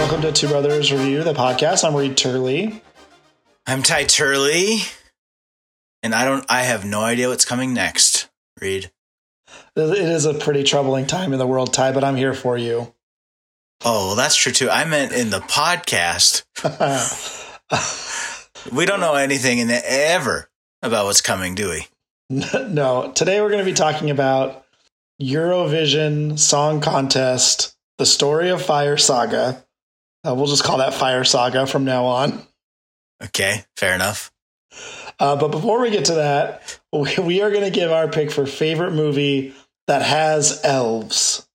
Welcome to Two Brothers Review, the podcast. I'm Reed Turley. I'm Ty Turley, and I don't. I have no idea what's coming next. Reed. It is a pretty troubling time in the world, Ty, but I'm here for you. Oh, well, that's true too. I meant in the podcast. we don't know anything in the, ever about what's coming, do we? no. Today we're going to be talking about Eurovision Song Contest, the story of Fire Saga. Uh, we'll just call that Fire Saga from now on. Okay, fair enough. Uh, but before we get to that, we, we are going to give our pick for favorite movie that has elves.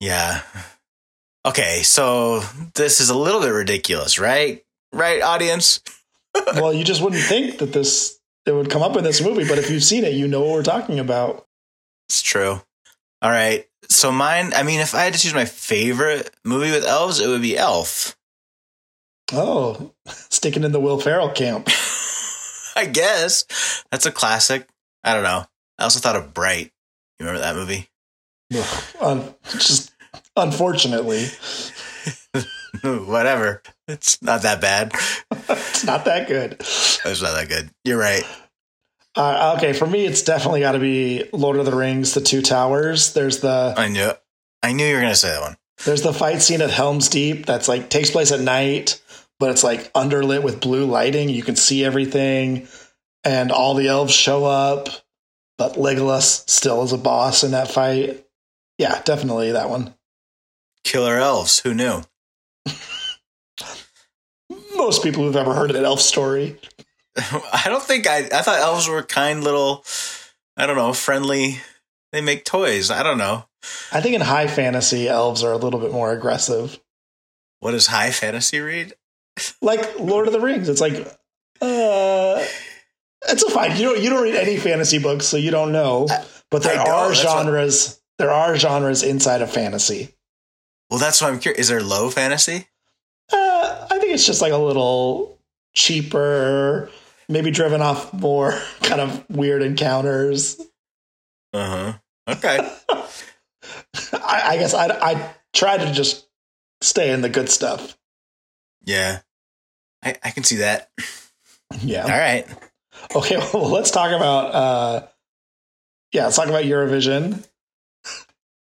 Yeah. Okay, so this is a little bit ridiculous, right? Right, audience? well, you just wouldn't think that this it would come up in this movie, but if you've seen it, you know what we're talking about. It's true. All right. So mine, I mean, if I had to choose my favorite movie with elves, it would be Elf. Oh, sticking in the Will Ferrell camp. I guess. That's a classic. I don't know. I also thought of Bright. You remember that movie? Um, just unfortunately. Whatever. It's not that bad. it's not that good. It's not that good. You're right. Uh, okay, for me, it's definitely got to be Lord of the Rings: The Two Towers. There's the I knew I knew you were gonna say that one. There's the fight scene at Helm's Deep that's like takes place at night, but it's like underlit with blue lighting. You can see everything, and all the elves show up, but Legolas still is a boss in that fight. Yeah, definitely that one. Killer elves. Who knew? Most people who've ever heard of an elf story. I don't think I. I thought elves were kind little. I don't know, friendly. They make toys. I don't know. I think in high fantasy, elves are a little bit more aggressive. What is high fantasy Reed? Like Lord of the Rings. It's like, uh, it's a fine. You don't you don't read any fantasy books, so you don't know. But there are genres. What... There are genres inside of fantasy. Well, that's why I'm curious. Is there low fantasy? Uh, I think it's just like a little cheaper, maybe driven off more kind of weird encounters. Uh huh. Okay. I, I, guess I I try to just stay in the good stuff. Yeah, I, I can see that. Yeah. All right. Okay. Well, let's talk about. uh Yeah, let's talk about Eurovision.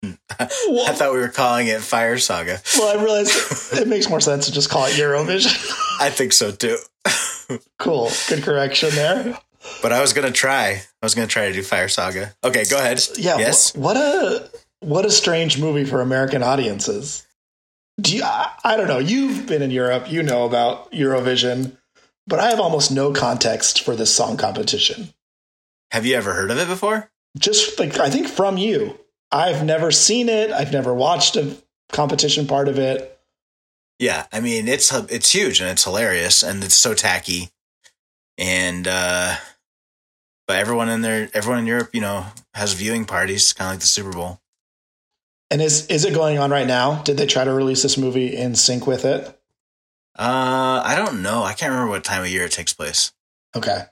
I thought we were calling it Fire Saga. Well, I realized it makes more sense to just call it Eurovision. I think so too. cool. Good correction there. But I was gonna try. I was gonna try to do Fire Saga. Okay, go ahead. Yeah. Yes. What a what a strange movie for American audiences. Do you, I, I don't know. You've been in Europe. You know about Eurovision, but I have almost no context for this song competition. Have you ever heard of it before? Just like I think from you. I've never seen it. I've never watched a competition part of it. Yeah, I mean it's it's huge and it's hilarious and it's so tacky, and uh, but everyone in there, everyone in Europe, you know, has viewing parties, kind of like the Super Bowl. And is is it going on right now? Did they try to release this movie in sync with it? Uh, I don't know. I can't remember what time of year it takes place. Okay,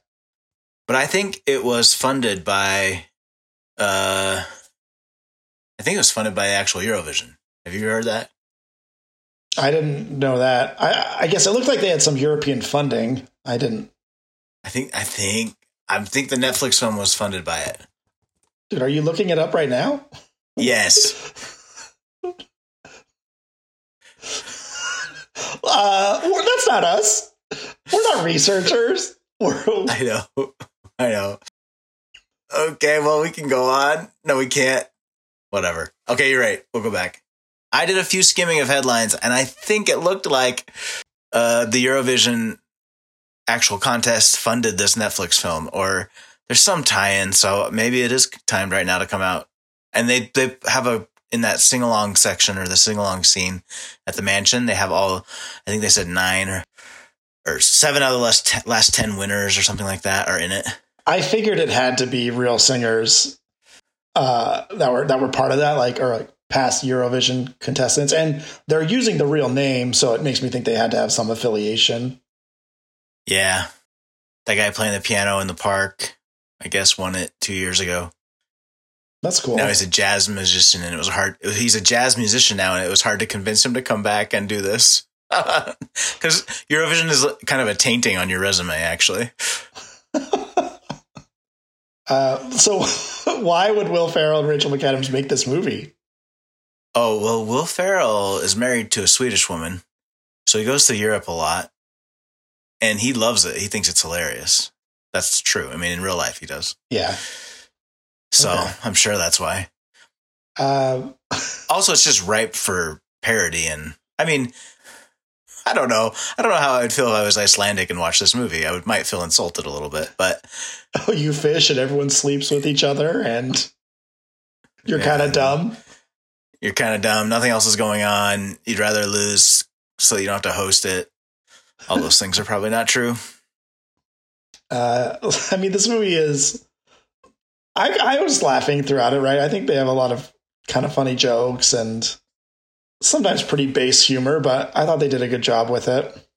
but I think it was funded by, uh, I think it was funded by actual Eurovision. Have you heard that? I didn't know that. I, I guess it looked like they had some European funding. I didn't. I think. I think. I think the Netflix one was funded by it. Dude, are you looking it up right now? Yes. uh, that's not us. We're not researchers. We're... I know. I know. Okay, well, we can go on. No, we can't. Whatever. Okay, you're right. We'll go back. I did a few skimming of headlines, and I think it looked like uh, the Eurovision actual contest funded this Netflix film, or there's some tie-in. So maybe it is timed right now to come out. And they they have a in that sing along section or the sing along scene at the mansion. They have all. I think they said nine or or seven out of the last ten, last ten winners or something like that are in it. I figured it had to be real singers uh, that were that were part of that, like or like past Eurovision contestants, and they're using the real name, so it makes me think they had to have some affiliation. Yeah, that guy playing the piano in the park, I guess, won it two years ago. That's cool. Now he's a jazz musician, and it was hard. He's a jazz musician now, and it was hard to convince him to come back and do this. Because Eurovision is kind of a tainting on your resume, actually. Uh, so, why would Will Ferrell and Rachel McAdams make this movie? Oh, well, Will Ferrell is married to a Swedish woman. So he goes to Europe a lot and he loves it. He thinks it's hilarious. That's true. I mean, in real life, he does. Yeah. So Okay. I'm sure that's why. Uh, Also, it's just ripe for parody. And I mean, I don't know. I don't know how I'd feel if I was Icelandic and watched this movie. I would might feel insulted a little bit, but oh, you fish and everyone sleeps with each other, and you're Yeah. kind of dumb. you're kind of dumb. Nothing else is going on. You'd rather lose so you don't have to host it. All those things are probably not true. Uh, I mean, this movie is. I I was laughing throughout it. Right, I think they have a lot of kind of funny jokes and sometimes pretty base humor, but I thought they did a good job with it.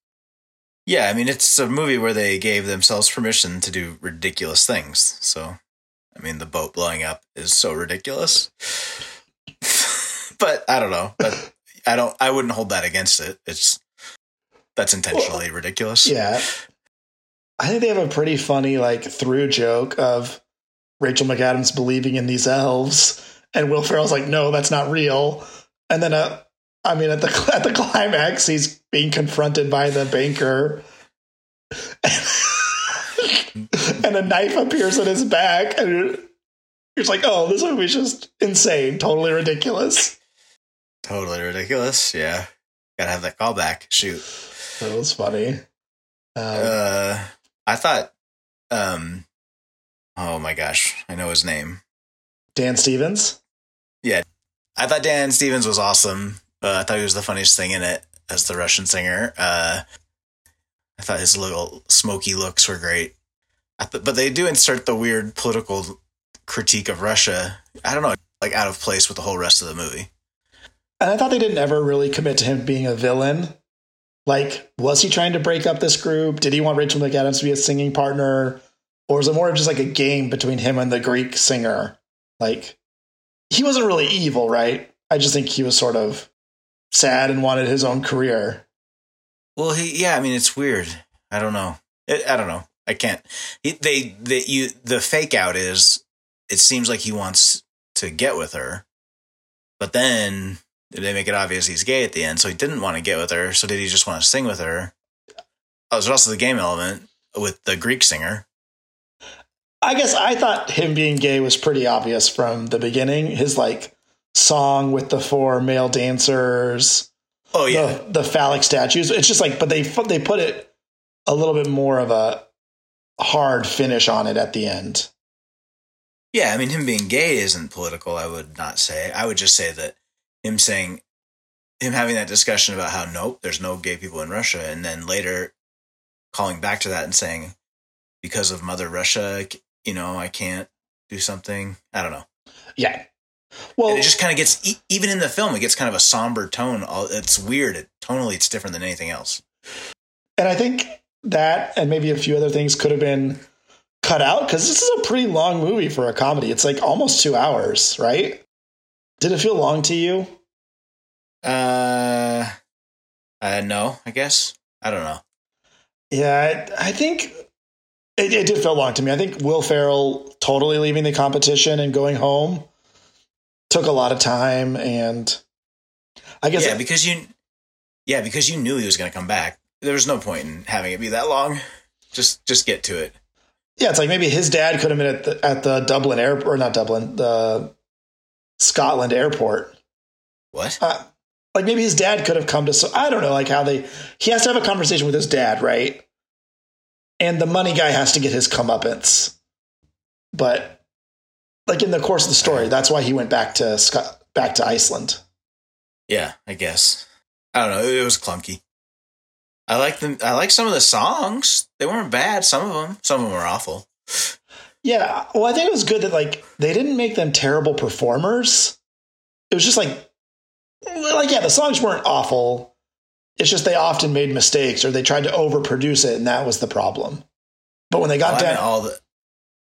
Yeah, I mean, it's a movie where they gave themselves permission to do ridiculous things. So, I mean, the boat blowing up is so ridiculous. but I don't know. But I don't. I wouldn't hold that against it. It's that's intentionally ridiculous. Yeah. I think they have a pretty funny, like, through joke of Rachel McAdams believing in these elves, and Will Ferrell's like, no, that's not real. And then, uh, I mean, at the at the climax, he's being confronted by the banker, and a knife appears in his back, and you're like, oh, this movie's just insane, totally ridiculous. Totally ridiculous. Yeah, gotta have that callback. Shoot. That was funny. Um, Uh, I thought. Um. Oh my gosh, I know his name. Dan Stevens. Yeah, I thought Dan Stevens was awesome. Uh, I thought he was the funniest thing in it as the Russian singer. Uh, I thought his little smoky looks were great. Th- but they do insert the weird political critique of Russia. I don't know, like out of place with the whole rest of the movie. And I thought they didn't ever really commit to him being a villain. Like, was he trying to break up this group? Did he want Rachel McAdams to be a singing partner? Or was it more of just like a game between him and the Greek singer? Like, he wasn't really evil, right? I just think he was sort of sad and wanted his own career. Well, he yeah, I mean it's weird. I don't know. It, I don't know. I can't. He, they the you the fake out is it seems like he wants to get with her, but then they make it obvious he's gay at the end, so he didn't want to get with her. So did he just want to sing with her? Oh, there's also the game element with the Greek singer. I guess I thought him being gay was pretty obvious from the beginning. His like song with the four male dancers. Oh yeah, the, the phallic statues. It's just like, but they they put it a little bit more of a hard finish on it at the end. yeah. I mean, him being gay isn't political. I would not say. I would just say that him saying him having that discussion about how nope, there's no gay people in Russia, and then later calling back to that and saying because of Mother Russia, you know, I can't do something. I don't know. Yeah. Well, and it just kind of gets even in the film, it gets kind of a somber tone. It's weird. It, tonally, it's different than anything else. and I think that and maybe a few other things could have been cut out because this is a pretty long movie for a comedy. It's like almost two hours, right? Did it feel long to you? Uh, uh no, I guess I don't know. Yeah, I, I think it, it did feel long to me. I think Will Ferrell totally leaving the competition and going home took a lot of time, and I guess yeah, because you, yeah, because you knew he was going to come back. There was no point in having it be that long. Just, just get to it. Yeah, it's like maybe his dad could have been at the at the Dublin airport, or not Dublin, the Scotland airport. What? Uh, like maybe his dad could have come to. So I don't know, like how they. He has to have a conversation with his dad, right? And the money guy has to get his comeuppance. But like in the course of the story, that's why he went back to Scot- back to Iceland. Yeah, I guess. I don't know. It was clunky. I like them. I like some of the songs. They weren't bad. Some of them. Some of them were awful. Yeah, well, I think it was good that like they didn't make them terrible performers. It was just like, like yeah, the songs weren't awful. It's just they often made mistakes or they tried to overproduce it, and that was the problem. But when they got I down, all the.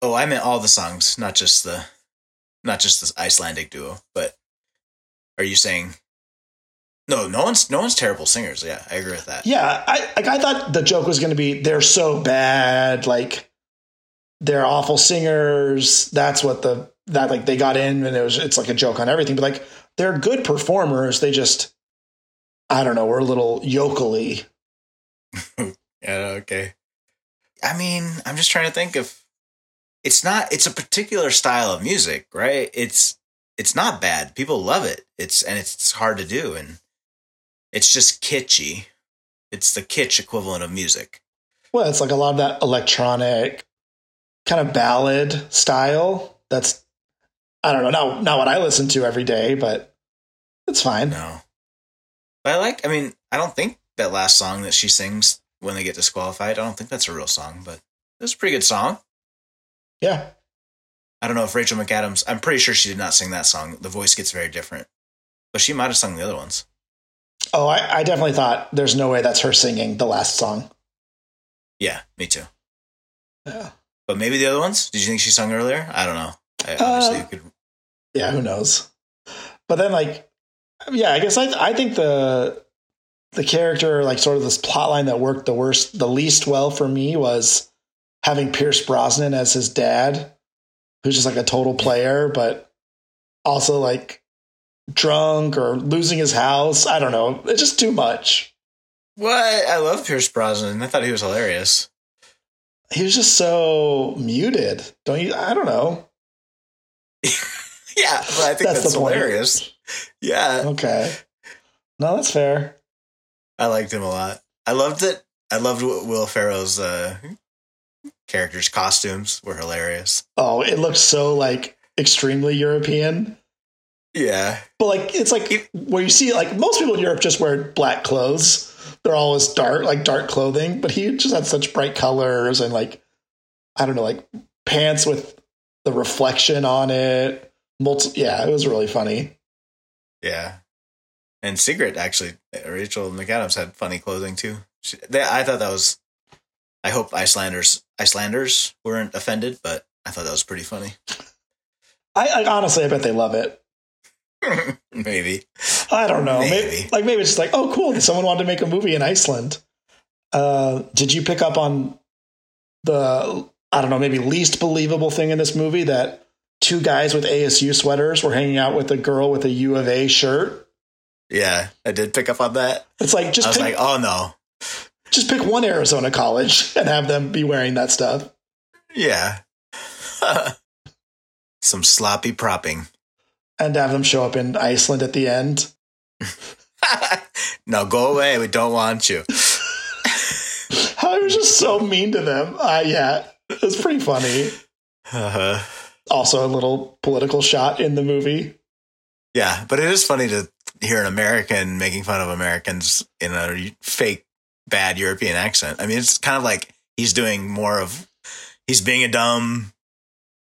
Oh, I meant all the songs, not just the, not just this Icelandic duo. But are you saying No, no one's no one's terrible singers. Yeah, I agree with that. Yeah, I like I thought the joke was going to be they're so bad, like they're awful singers. That's what the that like they got in and it was it's like a joke on everything. But like they're good performers. They just I don't know, we're a little yokely. Yeah, okay. I mean, I'm just trying to think of it's not it's a particular style of music, right? It's it's not bad. People love it. It's and it's hard to do and it's just kitschy. It's the kitsch equivalent of music. Well, it's like a lot of that electronic kind of ballad style. That's I don't know, not not what I listen to every day, but it's fine. No. But I like I mean, I don't think that last song that she sings when they get disqualified, I don't think that's a real song, but it's a pretty good song. Yeah. I don't know if Rachel McAdams, I'm pretty sure she did not sing that song. The voice gets very different. But she might have sung the other ones. Oh, I, I definitely thought there's no way that's her singing the last song. Yeah, me too. Yeah. But maybe the other ones? Did you think she sung earlier? I don't know. I, obviously, Uh, you could. Yeah, who knows? But then like yeah, I guess I I think the the character, like sort of this plot line that worked the worst the least well for me was having Pierce Brosnan as his dad, who's just like a total player, but also like drunk or losing his house. I don't know. It's just too much. What? I love Pierce Brosnan. I thought he was hilarious. He was just so muted. Don't you I don't know. Yeah, but I think That's that's, the point. hilarious. Yeah, Okay. No, that's fair. I liked him a lot. I loved it. I loved Will Ferrell's uh, characters' costumes were hilarious. Oh, it looks so like extremely European. Yeah, But like it's like where you see like most people in Europe just wear black clothes. They're always dark, like dark clothing. But he just had such bright colors and like I don't know, like pants with the reflection on it. Multi- yeah, it was really funny. yeah. And Sigrit actually, Rachel McAdams had funny clothing too. She, they, I thought that was. I hope Icelanders Icelanders weren't offended, but I thought that was pretty funny. I, I honestly, I bet they love it. Maybe. I don't know. Maybe. Maybe. like maybe it's just like, oh, cool. Someone wanted to make a movie in Iceland. Uh, did you pick up on the I don't know, maybe least believable thing in this movie that two guys with ASU sweaters were hanging out with a girl with a U of A shirt? Yeah, I did pick up on that. It's like just I was pick, like, oh no. Just pick one Arizona college and have them be wearing that stuff. Yeah. Some sloppy propping. And have them show up in Iceland at the end. no, go away. We don't want you. I was just so mean to them. Uh, yeah, it was pretty funny. Uh-huh. Also, a little political shot in the movie. Yeah, but it is funny to hear an American making fun of Americans in a fake bad European accent. I mean, it's kind of like he's doing more of he's being a dumb,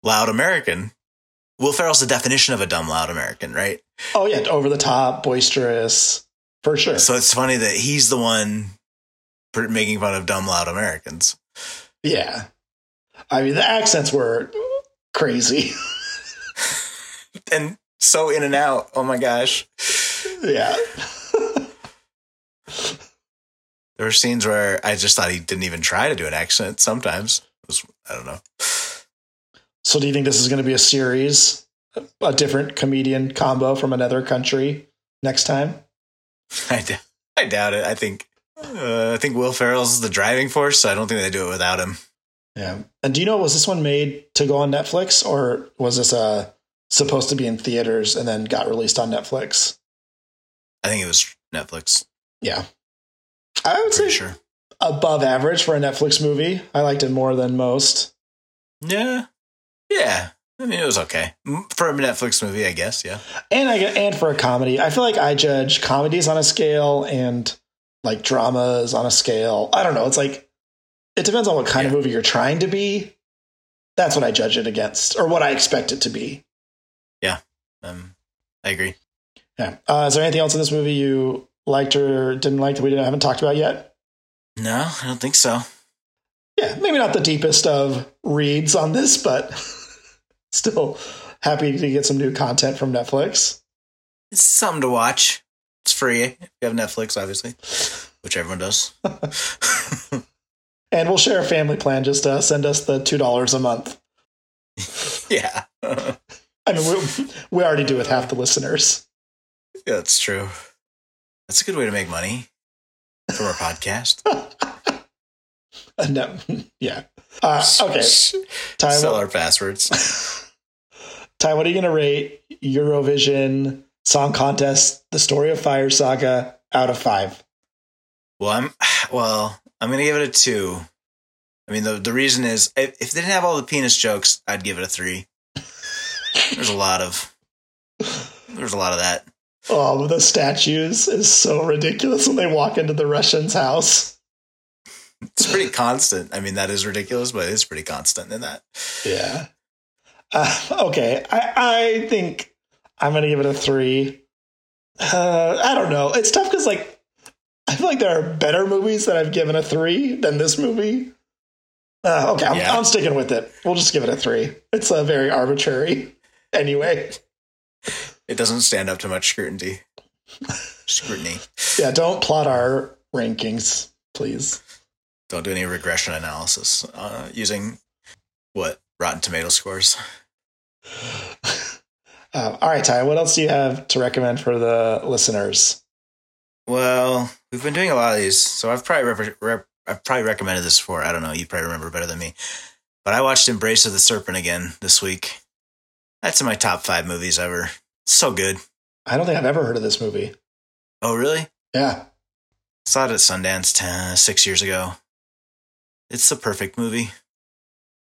loud American. Will Ferrell's the definition of a dumb, loud American, right? Oh yeah, over the top, boisterous, for sure. So it's funny that he's the one making fun of dumb, loud Americans. Yeah. I mean, the accents were crazy. And so in and out. Oh my gosh. yeah. There were scenes where I just thought he didn't even try to do an accent sometimes. It was, I don't know. So, do you think this is going to be a series, a different comedian combo from another country next time? I, d- I doubt it. I think uh, I think Will Ferrell's the driving force, so I don't think they do it without him. Yeah. And do you know, was this one made to go on Netflix or was this uh, supposed to be in theaters and then got released on Netflix? I think it was Netflix. Yeah. I would say sure. above average for a Netflix movie. I liked it more than most. Yeah, yeah. I mean, it was okay for a Netflix movie, I guess. Yeah. And I and for a comedy, I feel like I judge comedies on a scale and like dramas on a scale. I don't know. It's like it depends on what kind of movie you're trying to be. That's what I judge it against, or what I expect it to be. Yeah, um, I agree. Yeah. Uh, is there anything else in this movie you liked or didn't like that we didn't, haven't talked about yet? No, I don't think so. Yeah, maybe not the deepest of reads on this, but still happy to get some new content from Netflix. It's something to watch. It's free if you have Netflix, obviously, which everyone does. And we'll share a family plan. Just uh, send us the two dollars a month. yeah. yeah, I mean, we, we already do with half the listeners. Yeah, that's true. That's a good way to make money from our podcast. Uh, no, yeah. Uh, okay, Ty. Sell our passwords. Ty, what are you going to rate Eurovision Song Contest: The Story of Fire Saga out of five? Well, I'm well. I'm gonna give it a two. I mean, the the reason is if, if they didn't have all the penis jokes, I'd give it a three. There's a lot of there's a lot of that. Oh, the statues is so ridiculous when they walk into the Russian's house. It's pretty constant. I mean, that is ridiculous, but it's pretty constant in that. Yeah. Uh, okay, I, I think I'm gonna give it a three. Uh, I don't know. It's tough because like I feel like there are better movies that I've given a three than this movie. Uh, okay, I'm, Yeah. I'm sticking with it. We'll just give it a three. It's uh, very arbitrary. Anyway, It doesn't stand up to much scrutiny. Scrutiny. yeah. Don't plot our rankings, please. Don't do any regression analysis uh, using what Rotten Tomato scores. Uh, all right, Ty. What else do you have to recommend for the listeners? Well, we've been doing a lot of these, so I've probably rep- rep- I've probably recommended this before. I don't know. You probably remember better than me. But I watched Embrace of the Serpent again this week. That's in my top five movies ever. So good. I don't think I've ever heard of this movie. Oh, really? Yeah. Saw it at Sundance 10, six years ago. It's the perfect movie.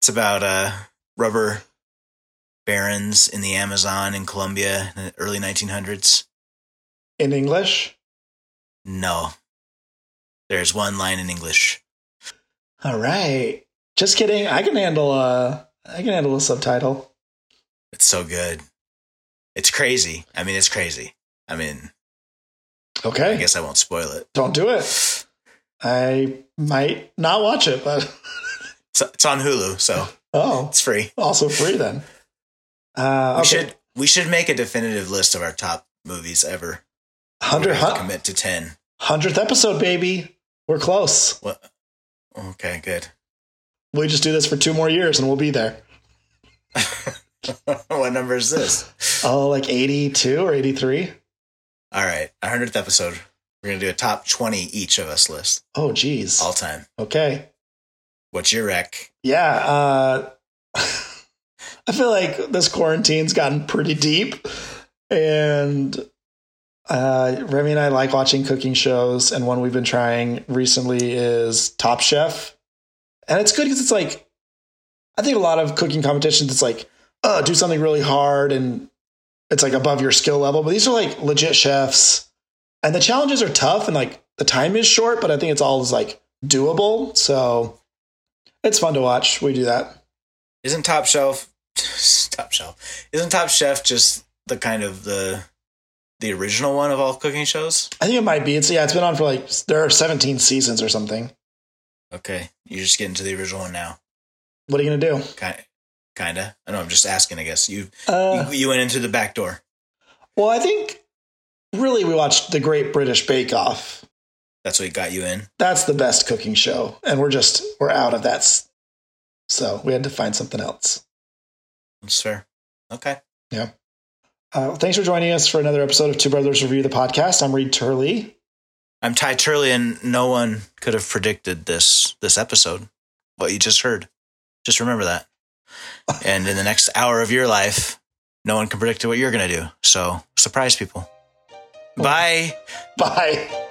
It's about uh, rubber barons in the Amazon in Colombia in the early 1900s. In English. No. There's one line in English. All right. Just kidding. I can handle a I can handle a subtitle. It's so good. It's crazy. I mean, it's crazy. I mean, okay. I guess I won't spoil it. Don't do it. I might not watch it, but It's, it's on Hulu, so oh, it's free. also free then. Uh, We okay. should we should make a definitive list of our top movies ever. Hundred We have to hun- commit to ten. hundredth episode, baby. We're close. What? Okay, good. We just do this for two more years and we'll be there. what number is this? Oh, like eighty-two or eighty-three. All right, our hundredth episode. We're gonna do a top twenty each of us list Oh, geez. all time. Okay. What's your rec? Yeah. Uh, I feel like this quarantine's gotten pretty deep, and uh, Remy and I like watching cooking shows. And one we've been trying recently is Top Chef, and it's good because it's like I think a lot of cooking competitions. It's like uh, do something really hard, and it's like above your skill level. But these are like legit chefs, and the challenges are tough, and like the time is short. But I think it's all is like doable. So it's fun to watch. We do that. Isn't Top Shelf Top Shelf? Isn't Top Chef just the kind of the the original one of all cooking shows? I think it might be. It's yeah, it's been on for like there are 17 seasons or something. Okay, you're just getting to the original one now. What are you gonna do? Kind, kinda. I know. I'm just asking. I guess you Uh, you, you went into the back door. well, I think really we watched the Great British Bake Off. That's what got you in. That's the best cooking show, and we're just we're out of that. So we had to find something else. That's fair. Okay. Yeah. Uh, thanks for joining us for another episode of Two Brothers Review the podcast. I'm Reed Turley. I'm Ty Turley, and no one could have predicted this this episode. What you just heard. Just remember that. And in the next hour of your life, no one can predict what you're gonna do. So surprise people. Bye. Bye.